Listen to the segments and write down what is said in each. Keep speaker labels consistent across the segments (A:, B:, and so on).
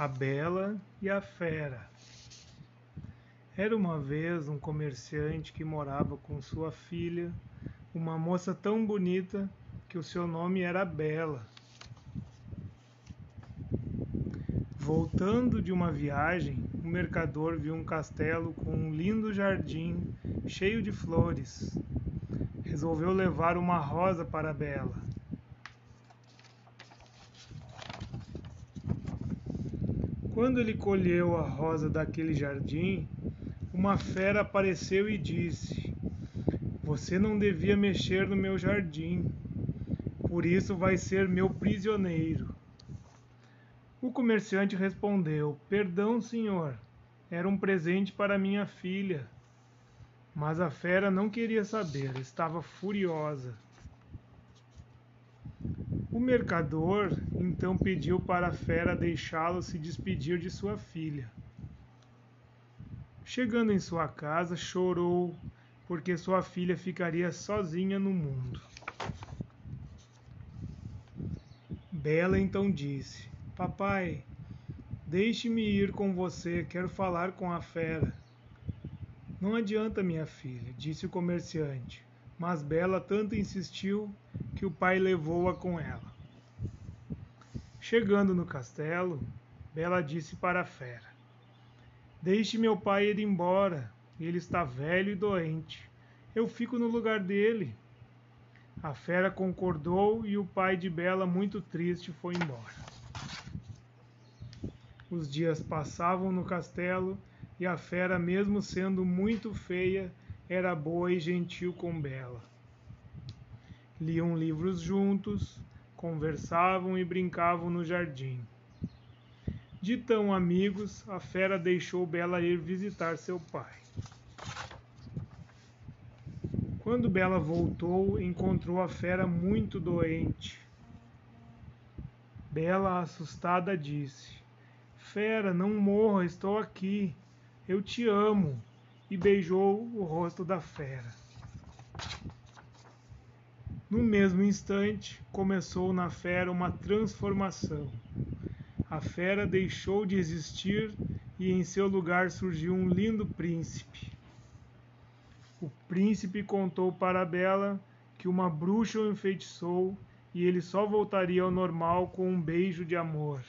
A: A Bela e a Fera. Era uma vez um comerciante que morava com sua filha, uma moça tão bonita que o seu nome era Bela. Voltando de uma viagem, o mercador viu um castelo com um lindo jardim cheio de flores. Resolveu levar uma rosa para Bela. Quando ele colheu a rosa daquele jardim, uma fera apareceu e disse: Você não devia mexer no meu jardim, por isso vai ser meu prisioneiro. O comerciante respondeu: Perdão, senhor, era um presente para minha filha. Mas a fera não queria saber, estava furiosa. O mercador então pediu para a fera deixá-lo se despedir de sua filha. Chegando em sua casa, chorou porque sua filha ficaria sozinha no mundo. Bela então disse: Papai, deixe-me ir com você, quero falar com a fera. Não adianta, minha filha, disse o comerciante, mas Bela tanto insistiu que o pai levou-a com ela. Chegando no castelo, Bela disse para a fera: Deixe meu pai ir embora, ele está velho e doente. Eu fico no lugar dele. A fera concordou e o pai de Bela, muito triste, foi embora. Os dias passavam no castelo e a fera, mesmo sendo muito feia, era boa e gentil com Bela liam livros juntos, conversavam e brincavam no jardim. De tão amigos, a fera deixou Bela ir visitar seu pai. Quando Bela voltou, encontrou a fera muito doente. Bela, assustada, disse: Fera, não morra, estou aqui. Eu te amo. E beijou o rosto da fera. No mesmo instante, começou na fera uma transformação. A fera deixou de existir e em seu lugar surgiu um lindo príncipe. O príncipe contou para a Bela que uma bruxa o enfeitiçou e ele só voltaria ao normal com um beijo de amor.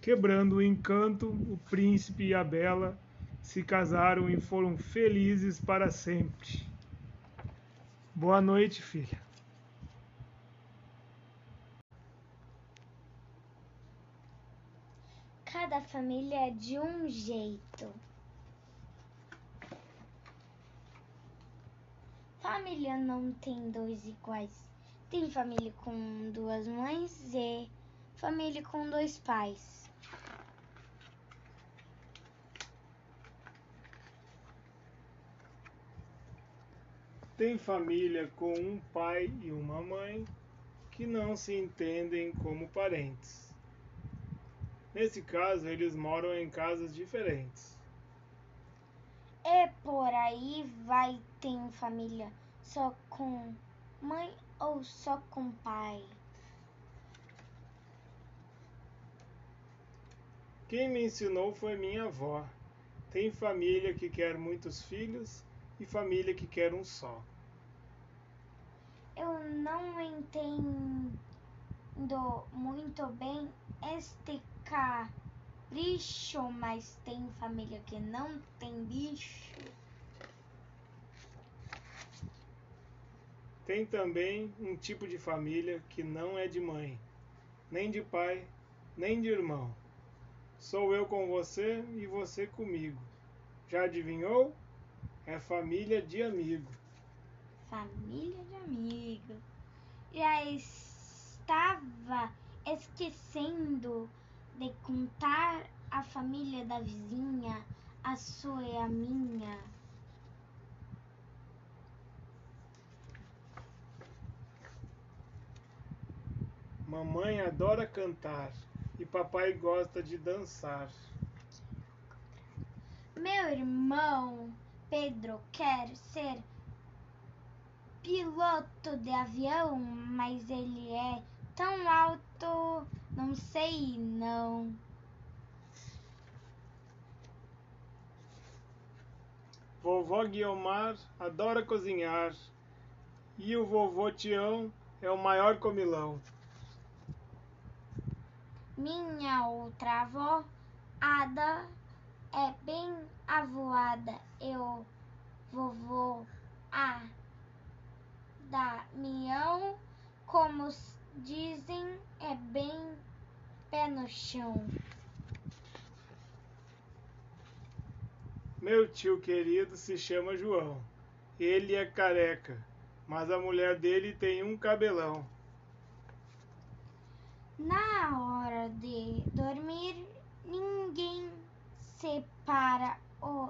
A: Quebrando o encanto, o príncipe e a Bela se casaram e foram felizes para sempre. Boa noite, filha.
B: Cada família é de um jeito. Família não tem dois iguais. Tem família com duas mães e família com dois pais.
A: Tem família com um pai e uma mãe que não se entendem como parentes. Nesse caso, eles moram em casas diferentes.
B: E por aí vai tem família só com mãe ou só com pai?
A: Quem me ensinou foi minha avó. Tem família que quer muitos filhos e família que quer um só.
B: Eu não entendo muito bem este capricho, mas tem família que não tem bicho.
A: Tem também um tipo de família que não é de mãe, nem de pai, nem de irmão. Sou eu com você e você comigo. Já adivinhou? É família de amigo.
B: Família de amigo. Já estava esquecendo de contar a família da vizinha, a sua e a minha.
A: Mamãe adora cantar e papai gosta de dançar.
B: Meu irmão Pedro quer ser piloto de avião, mas ele é tão alto, não sei não.
A: Vovó Guiomar adora cozinhar e o vovô Tião é o maior comilão.
B: Minha outra avó, Ada, é bem avoada. Eu, vovô A, Damião, como dizem, é bem pé no chão.
A: Meu tio querido se chama João. Ele é careca, mas a mulher dele tem um cabelão.
B: Na hora de dormir, ninguém separa o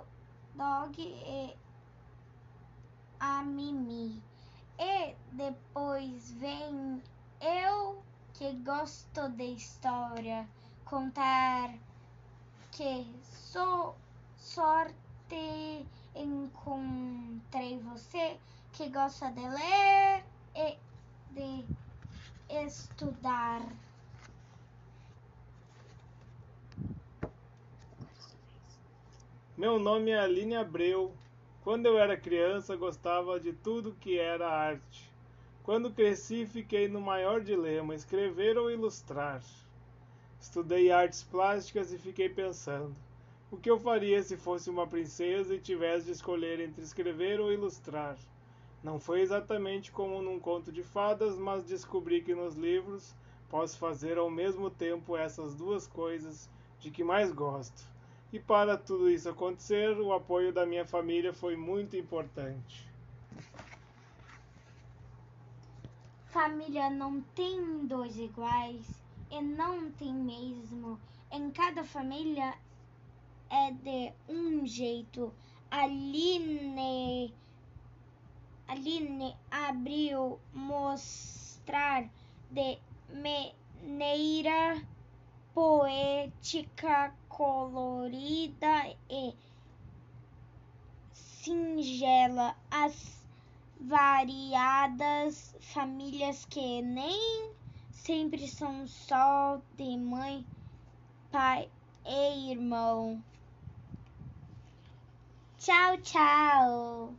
B: dog e a Mimi. E depois vem eu que gosto de história, contar que sou sorte encontrei você que gosta de ler e de estudar.
A: Meu nome é Aline Abreu. Quando eu era criança, gostava de tudo que era arte. Quando cresci, fiquei no maior dilema: escrever ou ilustrar. Estudei artes plásticas e fiquei pensando: o que eu faria se fosse uma princesa e tivesse de escolher entre escrever ou ilustrar? Não foi exatamente como num conto de fadas, mas descobri que nos livros posso fazer ao mesmo tempo essas duas coisas de que mais gosto. E para tudo isso acontecer, o apoio da minha família foi muito importante.
B: Família não tem dois iguais e não tem mesmo. Em cada família é de um jeito. Aline, Aline abriu mostrar de maneira poética, colorida e singela as variadas famílias que nem sempre são só de mãe, pai e irmão. Tchau, tchau.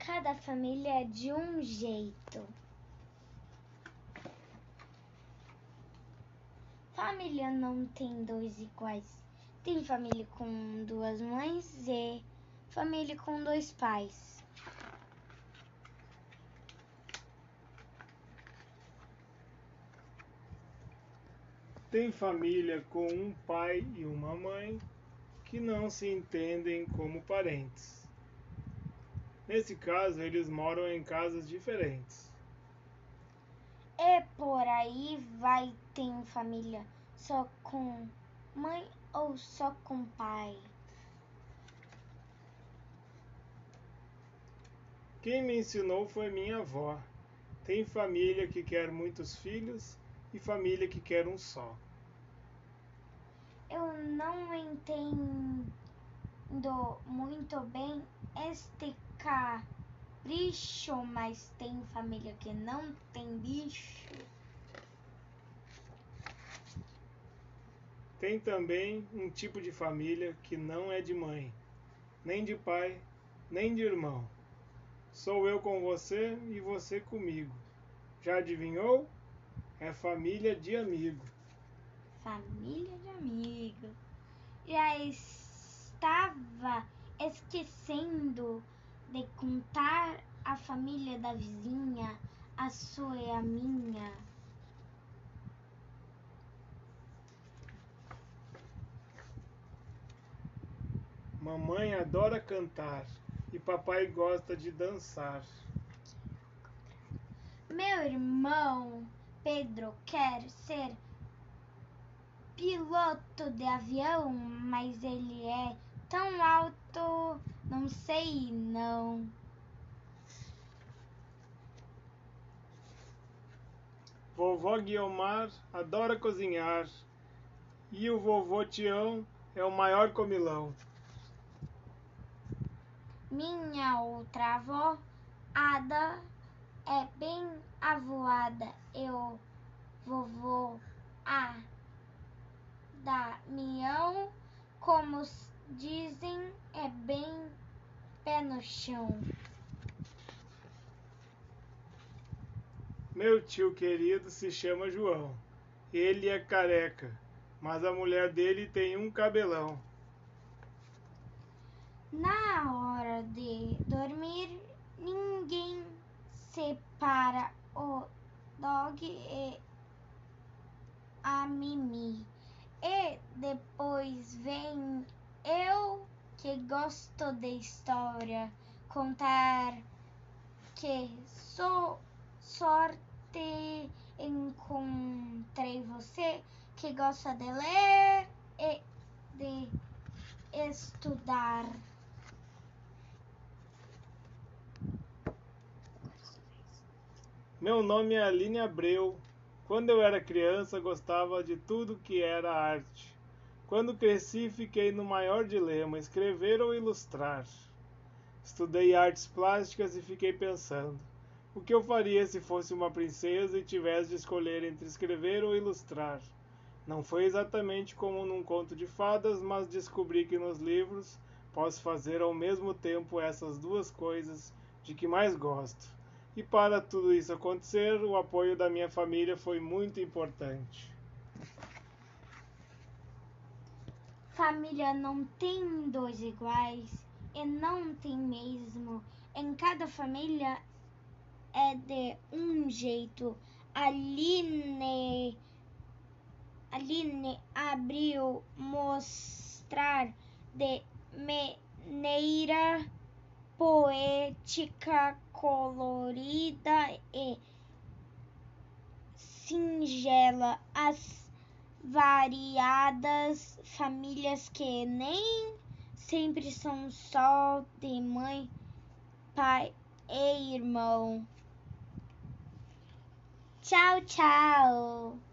B: Cada família é de um jeito. Família não tem dois iguais. Tem família com duas mães e família com dois pais.
A: Tem família com um pai e uma mãe que não se entendem como parentes. Nesse caso, eles moram em casas diferentes.
B: E por aí vai tem família só com mãe ou só com pai.
A: Quem me ensinou foi minha avó. Tem família que quer muitos filhos e família que quer um só
B: eu não entendo muito bem este capricho, mas tem família que não tem bicho.
A: Tem também um tipo de família que não é de mãe, nem de pai, nem de irmão. Sou eu com você e você comigo. Já adivinhou? É família de amigo
B: família de amigo. Já estava esquecendo de contar a família da vizinha, a sua e a minha.
A: Mamãe adora cantar e papai gosta de dançar.
B: Meu irmão Pedro quer ser piloto de avião, mas ele é tão alto, não sei não.
A: Vovó Guiomar adora cozinhar e o vovô Tião é o maior comilão.
B: Minha outra avó, Ada é bem avoada. Eu vovô a Damião, como dizem, é bem pé no chão.
A: Meu tio querido se chama João. Ele é careca, mas a mulher dele tem um cabelão.
B: Na hora de dormir, ninguém separa o dog e a Mimi. E depois vem eu que gosto de história, contar que sou sorte encontrei você que gosta de ler e de estudar.
A: Meu nome é Aline Abreu. Quando eu era criança, gostava de tudo que era arte. Quando cresci, fiquei no maior dilema: escrever ou ilustrar. Estudei artes plásticas e fiquei pensando: o que eu faria se fosse uma princesa e tivesse de escolher entre escrever ou ilustrar? Não foi exatamente como num conto de fadas, mas descobri que nos livros posso fazer ao mesmo tempo essas duas coisas de que mais gosto. E para tudo isso acontecer, o apoio da minha família foi muito importante.
B: Família não tem dois iguais e não tem mesmo. Em cada família é de um jeito. Aline, Aline abriu mostrar de maneira poética, colorida e singela as variadas famílias que nem sempre são só de mãe, pai e irmão. Tchau, tchau.